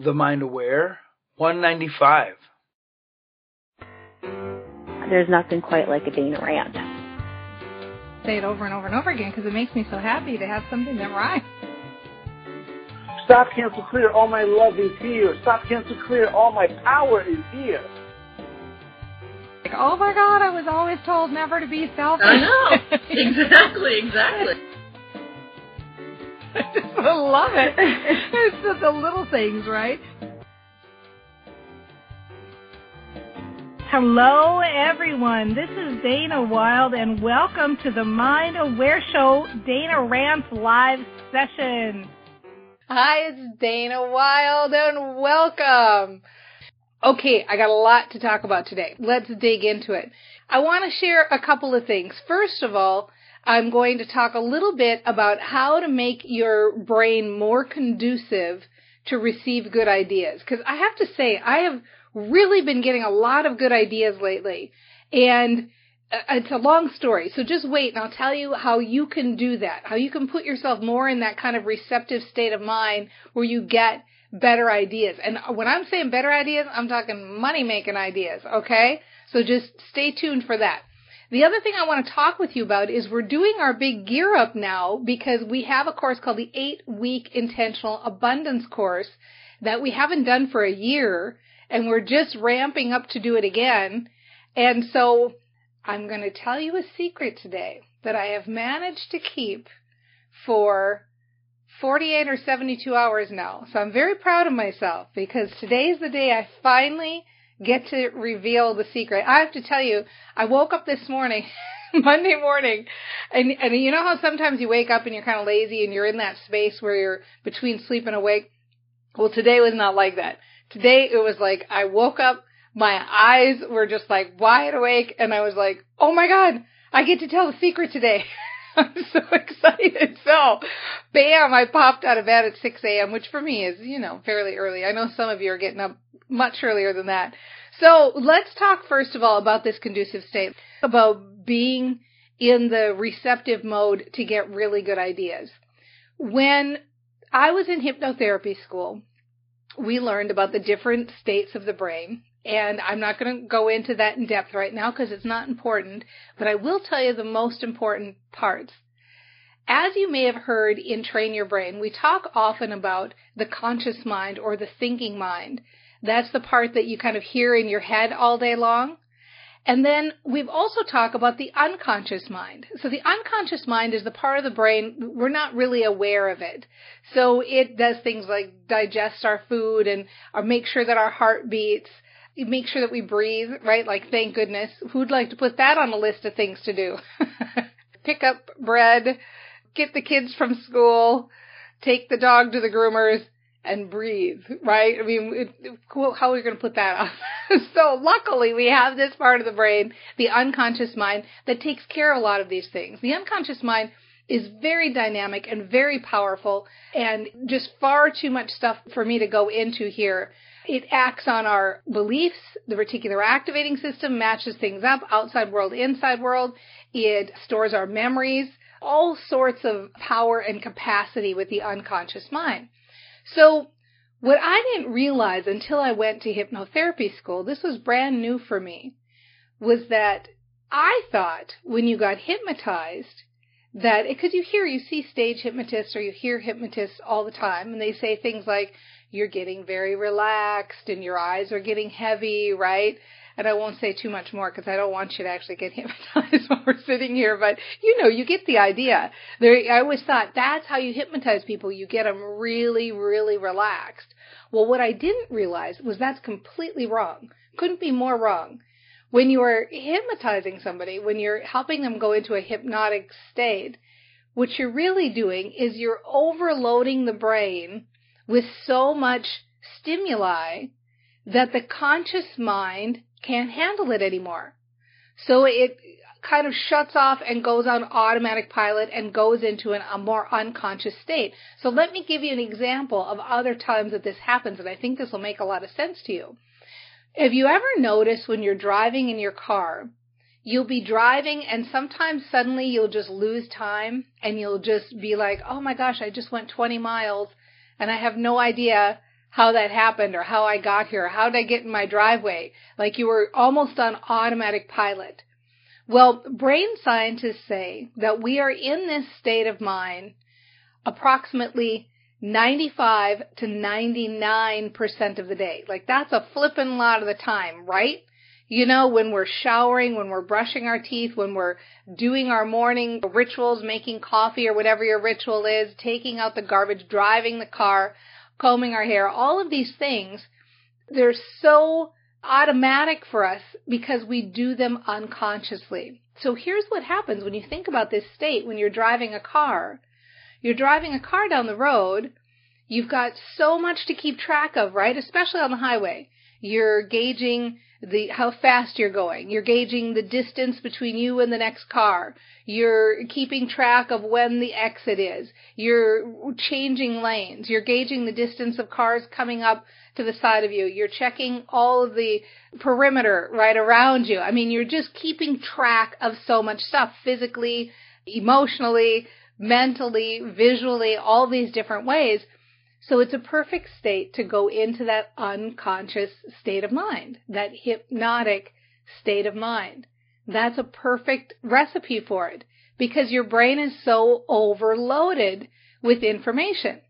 The Mind Aware, 195. There's nothing quite like a Dana rant. Say it over and over and over again because it makes me so happy to have something that rhymes. Stop cancel clear, all my love is here. Stop cancel clear, all my power is here. Like, oh my god, I was always told never to be selfish. I know. exactly, exactly. I just love it. It's the, the little things, right? Hello, everyone. This is Dana Wilde, and welcome to the Mind Aware Show Dana Rants live session. Hi, it's Dana Wilde, and welcome. Okay, I got a lot to talk about today. Let's dig into it. I want to share a couple of things. First of all, I'm going to talk a little bit about how to make your brain more conducive to receive good ideas. Because I have to say, I have really been getting a lot of good ideas lately. And uh, it's a long story, so just wait and I'll tell you how you can do that, how you can put yourself more in that kind of receptive state of mind where you get better ideas. And when I'm saying better ideas, I'm talking money making ideas, okay? So just stay tuned for that. The other thing I want to talk with you about is we're doing our big gear up now because we have a course called the eight week intentional abundance course that we haven't done for a year and we're just ramping up to do it again. And so I'm going to tell you a secret today that I have managed to keep for 48 or 72 hours now. So I'm very proud of myself because today is the day I finally get to reveal the secret. I have to tell you, I woke up this morning, Monday morning, and and you know how sometimes you wake up and you're kind of lazy and you're in that space where you're between sleep and awake. Well, today was not like that. Today it was like I woke up, my eyes were just like wide awake, and I was like, oh my god, I get to tell the secret today. I'm so excited. So, bam, I popped out of bed at 6 a.m., which for me is, you know, fairly early. I know some of you are getting up much earlier than that. So let's talk first of all about this conducive state, about being in the receptive mode to get really good ideas. When I was in hypnotherapy school, we learned about the different states of the brain. And I'm not going to go into that in depth right now because it's not important, but I will tell you the most important parts. As you may have heard in Train Your Brain, we talk often about the conscious mind or the thinking mind. That's the part that you kind of hear in your head all day long. And then we've also talked about the unconscious mind. So the unconscious mind is the part of the brain, we're not really aware of it. So it does things like digest our food and or make sure that our heart beats, make sure that we breathe, right? Like thank goodness. Who'd like to put that on a list of things to do? Pick up bread, get the kids from school, take the dog to the groomers, and breathe, right? I mean, it, how are we going to put that off? so luckily we have this part of the brain, the unconscious mind, that takes care of a lot of these things. The unconscious mind is very dynamic and very powerful and just far too much stuff for me to go into here. It acts on our beliefs. The reticular activating system matches things up, outside world, inside world. It stores our memories, all sorts of power and capacity with the unconscious mind. So what I didn't realize until I went to hypnotherapy school, this was brand new for me, was that I thought when you got hypnotized that because you hear you see stage hypnotists or you hear hypnotists all the time and they say things like you're getting very relaxed and your eyes are getting heavy, right? And I won't say too much more because I don't want you to actually get hypnotized while we're sitting here. But you know, you get the idea. There, I always thought that's how you hypnotize people. You get them really, really relaxed. Well, what I didn't realize was that's completely wrong. Couldn't be more wrong. When you are hypnotizing somebody, when you're helping them go into a hypnotic state, what you're really doing is you're overloading the brain with so much stimuli that the conscious mind can't handle it anymore. So it kind of shuts off and goes on automatic pilot and goes into an, a more unconscious state. So let me give you an example of other times that this happens, and I think this will make a lot of sense to you. Have you ever noticed when you're driving in your car, you'll be driving and sometimes suddenly you'll just lose time and you'll just be like, oh my gosh, I just went 20 miles and I have no idea how that happened or how I got here. How did I get in my driveway? Like you were almost on automatic pilot. Well, brain scientists say that we are in this state of mind approximately 95 to 99% of the day. Like that's a flippin' lot of the time, right? You know, when we're showering, when we're brushing our teeth, when we're doing our morning rituals, making coffee or whatever your ritual is, taking out the garbage, driving the car, combing our hair, all of these things, they're so automatic for us because we do them unconsciously. So here's what happens when you think about this state when you're driving a car. You're driving a car down the road. You've got so much to keep track of, right? Especially on the highway. You're gauging the how fast you're going. You're gauging the distance between you and the next car. You're keeping track of when the exit is. You're changing lanes. You're gauging the distance of cars coming up to the side of you. You're checking all of the perimeter right around you. I mean, you're just keeping track of so much stuff physically, emotionally, mentally, visually, all these different ways. So it's a perfect state to go into that unconscious state of mind, that hypnotic state of mind. That's a perfect recipe for it because your brain is so overloaded with information.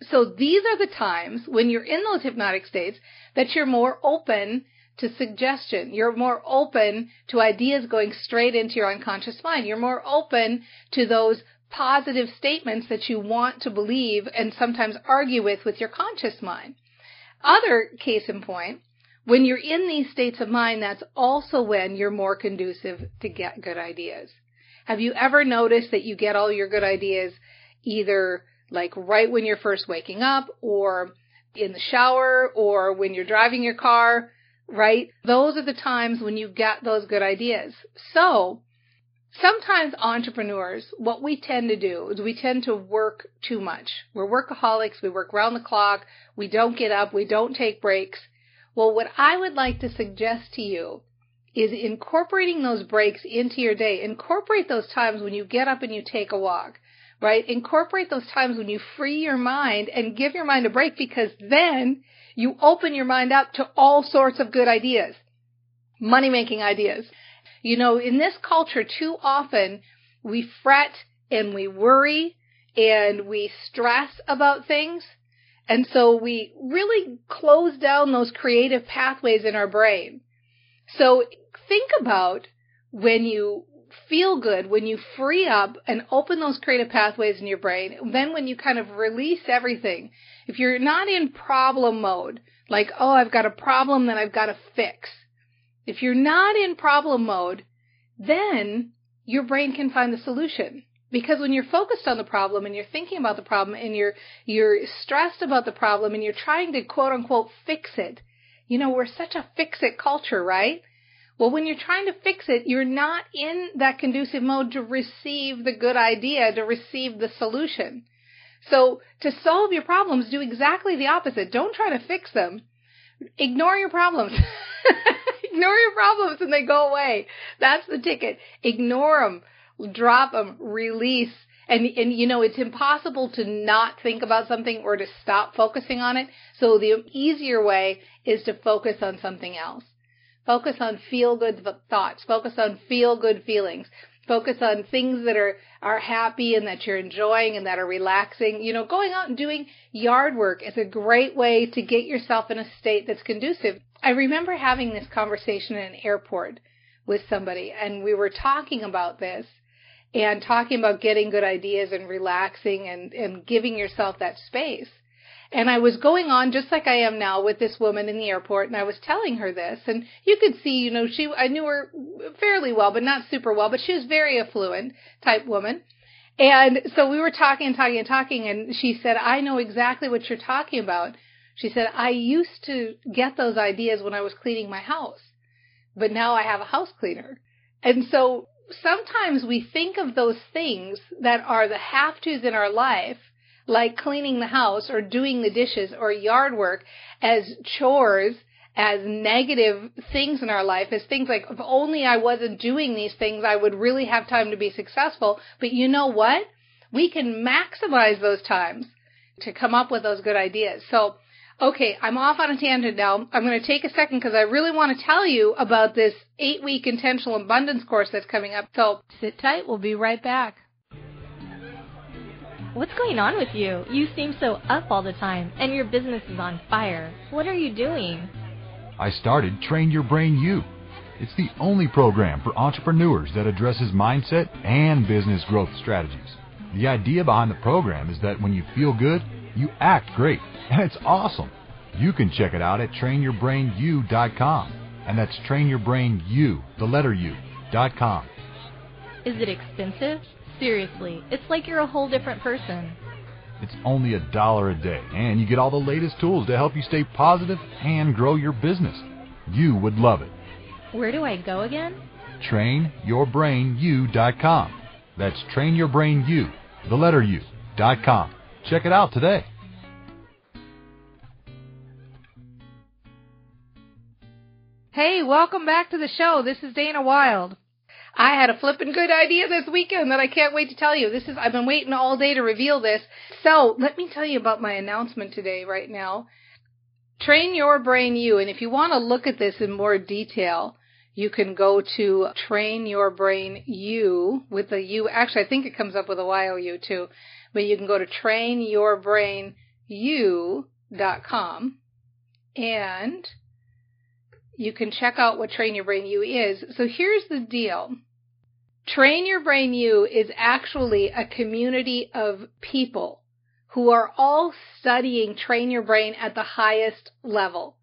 So these are the times when you're in those hypnotic states that you're more open to suggestion. You're more open to ideas going straight into your unconscious mind. You're more open to those positive statements that you want to believe and sometimes argue with with your conscious mind. Other case in point, when you're in these states of mind, that's also when you're more conducive to get good ideas. Have you ever noticed that you get all your good ideas either like right when you're first waking up or in the shower or when you're driving your car, right? Those are the times when you get those good ideas. So sometimes entrepreneurs, what we tend to do is we tend to work too much. We're workaholics. We work round the clock. We don't get up. We don't take breaks. Well, what I would like to suggest to you is incorporating those breaks into your day. Incorporate those times when you get up and you take a walk right? Incorporate those times when you free your mind and give your mind a break because then you open your mind up to all sorts of good ideas, money making ideas. You know, in this culture, too often we fret and we worry and we stress about things. And so we really close down those creative pathways in our brain. So think about when you feel good when you free up and open those creative pathways in your brain. Then when you kind of release everything, if you're not in problem mode, like, oh, I've got a problem that I've got to fix. If you're not in problem mode, then your brain can find the solution. Because when you're focused on the problem and you're thinking about the problem and you're, you're stressed about the problem and you're trying to quote unquote fix it, you know, we're such a fix it culture, right? Well, when you're trying to fix it, you're not in that conducive mode to receive the good idea, to receive the solution. So to solve your problems, do exactly the opposite. Don't try to fix them. Ignore your problems. Ignore your problems and they go away. That's the ticket. Ignore them. Drop them. Release. And, and you know, it's impossible to not think about something or to stop focusing on it. So the easier way is to focus on something else. Focus on feel good thoughts. Focus on feel good feelings. Focus on things that are, are happy and that you're enjoying and that are relaxing. You know, going out and doing yard work is a great way to get yourself in a state that's conducive. I remember having this conversation in an airport with somebody and we were talking about this and talking about getting good ideas and relaxing and, and giving yourself that space. And I was going on just like I am now with this woman in the airport and I was telling her this and you could see, you know, she, I knew her fairly well, but not super well, but she was very affluent type woman. And so we were talking and talking and talking and she said, I know exactly what you're talking about. She said, I used to get those ideas when I was cleaning my house, but now I have a house cleaner. And so sometimes we think of those things that are the have tos in our life, like cleaning the house or doing the dishes or yard work as chores, as negative things in our life, as things like, if only I wasn't doing these things, I would really have time to be successful. But you know what? We can maximize those times to come up with those good ideas. So Okay, I'm off on a tangent now. I'm going to take a second because I really want to tell you about this eight week intentional abundance course that's coming up. So sit tight. We'll be right back. What's going on with you? You seem so up all the time, and your business is on fire. What are you doing? I started Train Your Brain U. It's the only program for entrepreneurs that addresses mindset and business growth strategies. The idea behind the program is that when you feel good, you act great, and it's awesome. You can check it out at trainyourbrainu.com, and that's trainyourbrainu, the letter U, dot com. Is it expensive? Seriously, it's like you're a whole different person. It's only a dollar a day, and you get all the latest tools to help you stay positive and grow your business. You would love it. Where do I go again? TrainYourBrainU.com. That's TrainYourBrainU, the letter U, dot com. Check it out today. Hey, welcome back to the show. This is Dana Wilde. I had a flippin' good idea this weekend that I can't wait to tell you. This is I've been waiting all day to reveal this. So, let me tell you about my announcement today right now. Train Your Brain U, and if you want to look at this in more detail, you can go to Train Your Brain U with the U. Actually, I think it comes up with a Y O U too, but you can go to trainyourbrainu.com and you can check out what Train Your Brain U is. So here's the deal. Train Your Brain U is actually a community of people who are all studying Train Your Brain at the highest level.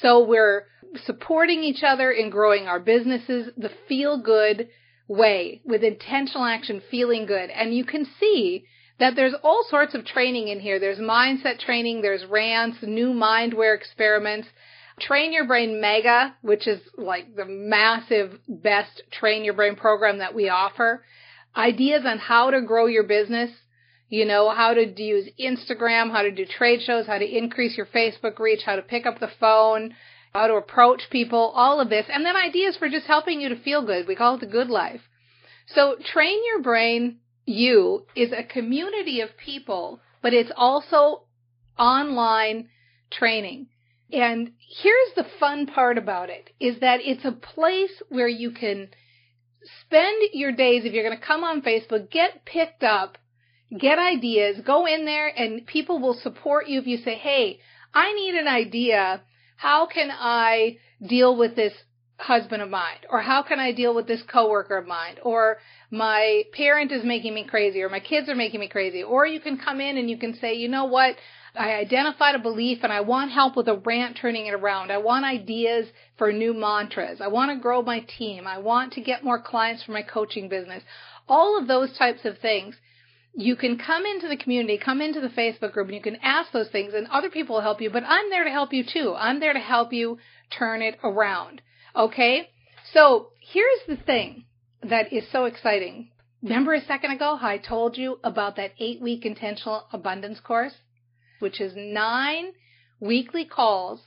So we're supporting each other in growing our businesses the feel good way with intentional action, feeling good. And you can see that there's all sorts of training in here. There's mindset training, there's rants, new mindware experiments, Train Your Brain Mega, which is like the massive best train your brain program that we offer. Ideas on how to grow your business, you know, how to use Instagram, how to do trade shows, how to increase your Facebook reach, how to pick up the phone, how to approach people, all of this. And then ideas for just helping you to feel good. We call it the good life. So Train Your Brain U is a community of people, but it's also online training. And here's the fun part about it is that it's a place where you can spend your days if you're going to come on Facebook, get picked up, get ideas, go in there and people will support you if you say, "Hey, I need an idea. How can I deal with this husband of mine? Or how can I deal with this coworker of mine? Or my parent is making me crazy or my kids are making me crazy. Or you can come in and you can say you know what I identified a belief and I want help with a rant turning it around. I want ideas for new mantras. I want to grow my team. I want to get more clients for my coaching business. All of those types of things. You can come into the community, come into the Facebook group, and you can ask those things, and other people will help you. But I'm there to help you too. I'm there to help you turn it around. Okay? So here's the thing that is so exciting. Remember a second ago how I told you about that eight week intentional abundance course? Which is nine weekly calls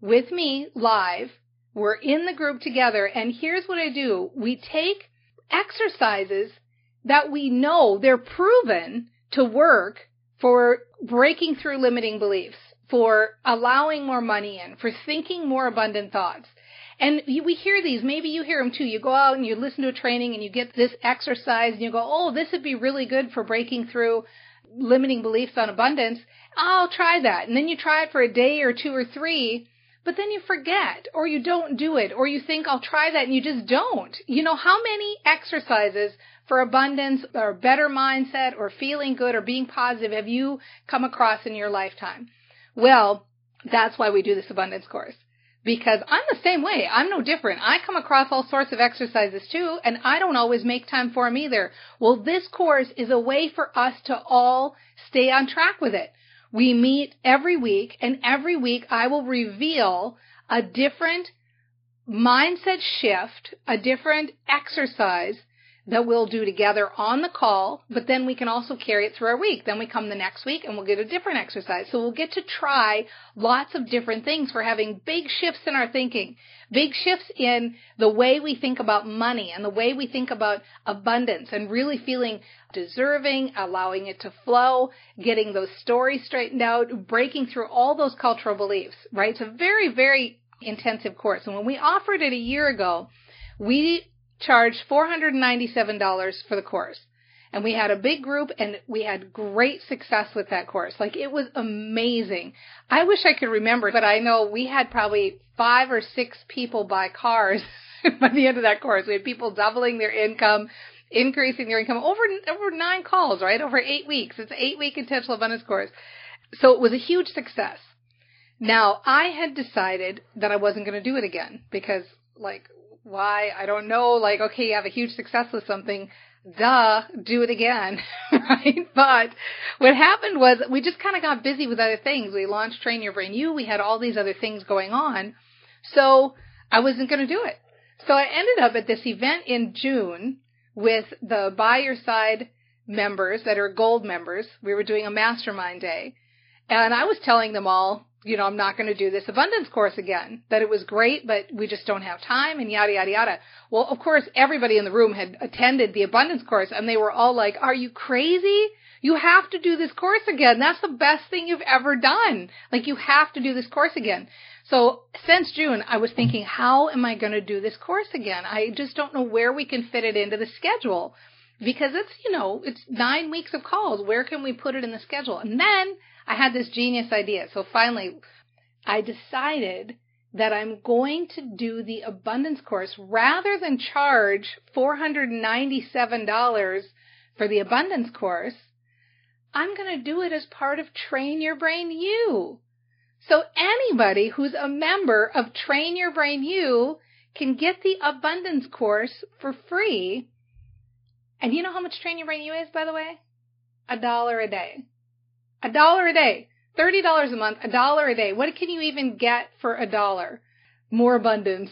with me live. We're in the group together and here's what I do. We take exercises that we know they're proven to work for breaking through limiting beliefs, for allowing more money in, for thinking more abundant thoughts. And we hear these, maybe you hear them too. You go out and you listen to a training and you get this exercise and you go, oh, this would be really good for breaking through limiting beliefs on abundance. I'll try that. And then you try it for a day or two or three, but then you forget or you don't do it or you think I'll try that and you just don't. You know, how many exercises for abundance or better mindset or feeling good or being positive have you come across in your lifetime? Well, that's why we do this abundance course. Because I'm the same way. I'm no different. I come across all sorts of exercises too, and I don't always make time for them either. Well, this course is a way for us to all stay on track with it. We meet every week and every week I will reveal a different mindset shift, a different exercise that we'll do together on the call, but then we can also carry it through our week. Then we come the next week and we'll get a different exercise. So we'll get to try lots of different things. We're having big shifts in our thinking, big shifts in the way we think about money and the way we think about abundance and really feeling deserving, allowing it to flow, getting those stories straightened out, breaking through all those cultural beliefs, right? It's a very, very intensive course. And when we offered it a year ago, we charged $497 for the course. And we had a big group and we had great success with that course. Like it was amazing. I wish I could remember, but I know we had probably five or six people buy cars by the end of that course. We had people doubling their income, increasing their income over, over nine calls, right? Over eight weeks. It's an eight week intentional abundance course. So it was a huge success. Now I had decided that I wasn't going to do it again because like why? I don't know. Like, okay, you have a huge success with something. Duh, do it again, right? But what happened was we just kind of got busy with other things. We launched Train Your Brain U. We had all these other things going on. So I wasn't going to do it. So I ended up at this event in June with the Buy Your Side members that are gold members. We were doing a mastermind day. And I was telling them all, you know, I'm not going to do this abundance course again. That it was great, but we just don't have time and yada, yada, yada. Well, of course, everybody in the room had attended the abundance course and they were all like, are you crazy? You have to do this course again. That's the best thing you've ever done. Like you have to do this course again. So since June, I was thinking, how am I going to do this course again? I just don't know where we can fit it into the schedule because it's, you know, it's nine weeks of calls. Where can we put it in the schedule? And then I had this genius idea. So finally, I decided that I'm going to do the abundance course rather than charge $497 for the abundance course. I'm going to do it as part of Train Your Brain U. So anybody who's a member of Train Your Brain U can get the abundance course for free. And you know how much Train Your Brain U is, by the way? A dollar a day. A dollar a day. $30 a month, a dollar a day. What can you even get for a dollar? More abundance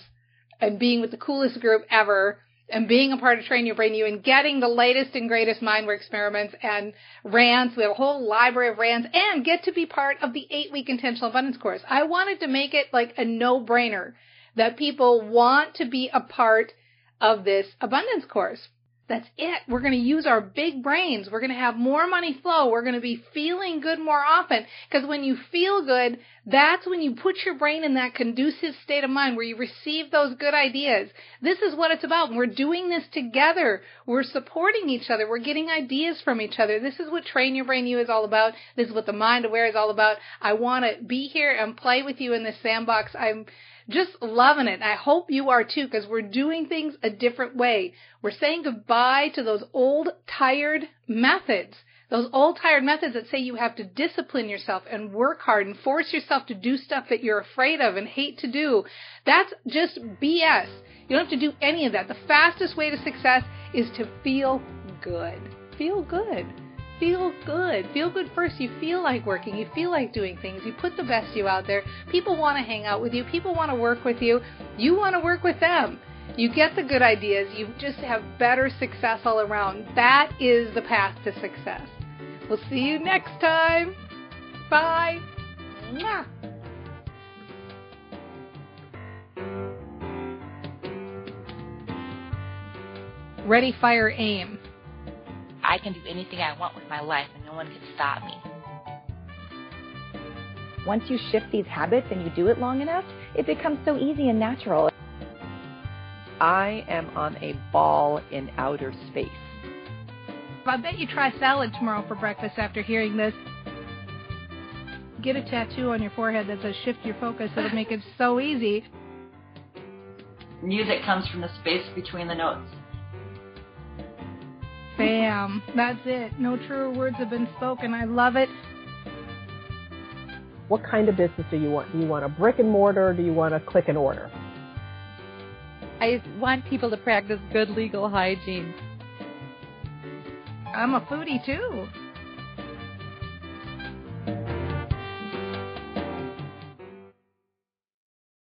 and being with the coolest group ever and being a part of Train Your Brain U and getting the latest and greatest Mindwork experiments and rants. We have a whole library of rants and get to be part of the eight week intentional abundance course. I wanted to make it like a no brainer that people want to be a part of this abundance course. That's it. We're going to use our big brains. We're going to have more money flow. We're going to be feeling good more often. Because when you feel good, that's when you put your brain in that conducive state of mind where you receive those good ideas. This is what it's about. We're doing this together. We're supporting each other. We're getting ideas from each other. This is what Train Your Brain U is all about. This is what the Mind Aware is all about. I want to be here and play with you in this sandbox. I'm just loving it. I hope you are too, because we're doing things a different way. We're saying goodbye to those old, tired methods. Those old, tired methods that say you have to discipline yourself and work hard and force yourself to do stuff that you're afraid of and hate to do. That's just BS. You don't have to do any of that. The fastest way to success is to feel good. Feel good feel good. Feel good first. You feel like working. You feel like doing things. You put the best you out there. People want to hang out with you. People want to work with you. You want to work with them. You get the good ideas. You just have better success all around. That is the path to success. We'll see you next time. Bye. Mwah. Ready, fire, aim. I can do anything I want with my life and no one can stop me. Once you shift these habits and you do it long enough, it becomes so easy and natural. I am on a ball in outer space. I bet you try salad tomorrow for breakfast after hearing this. Get a tattoo on your forehead that says shift your focus. It'll make it so easy. Music comes from the space between the notes. Bam. That's it. No truer words have been spoken. I love it. What kind of business do you want? Do you want a brick and mortar or do you want a click and order? I want people to practice good legal hygiene. I'm a foodie too.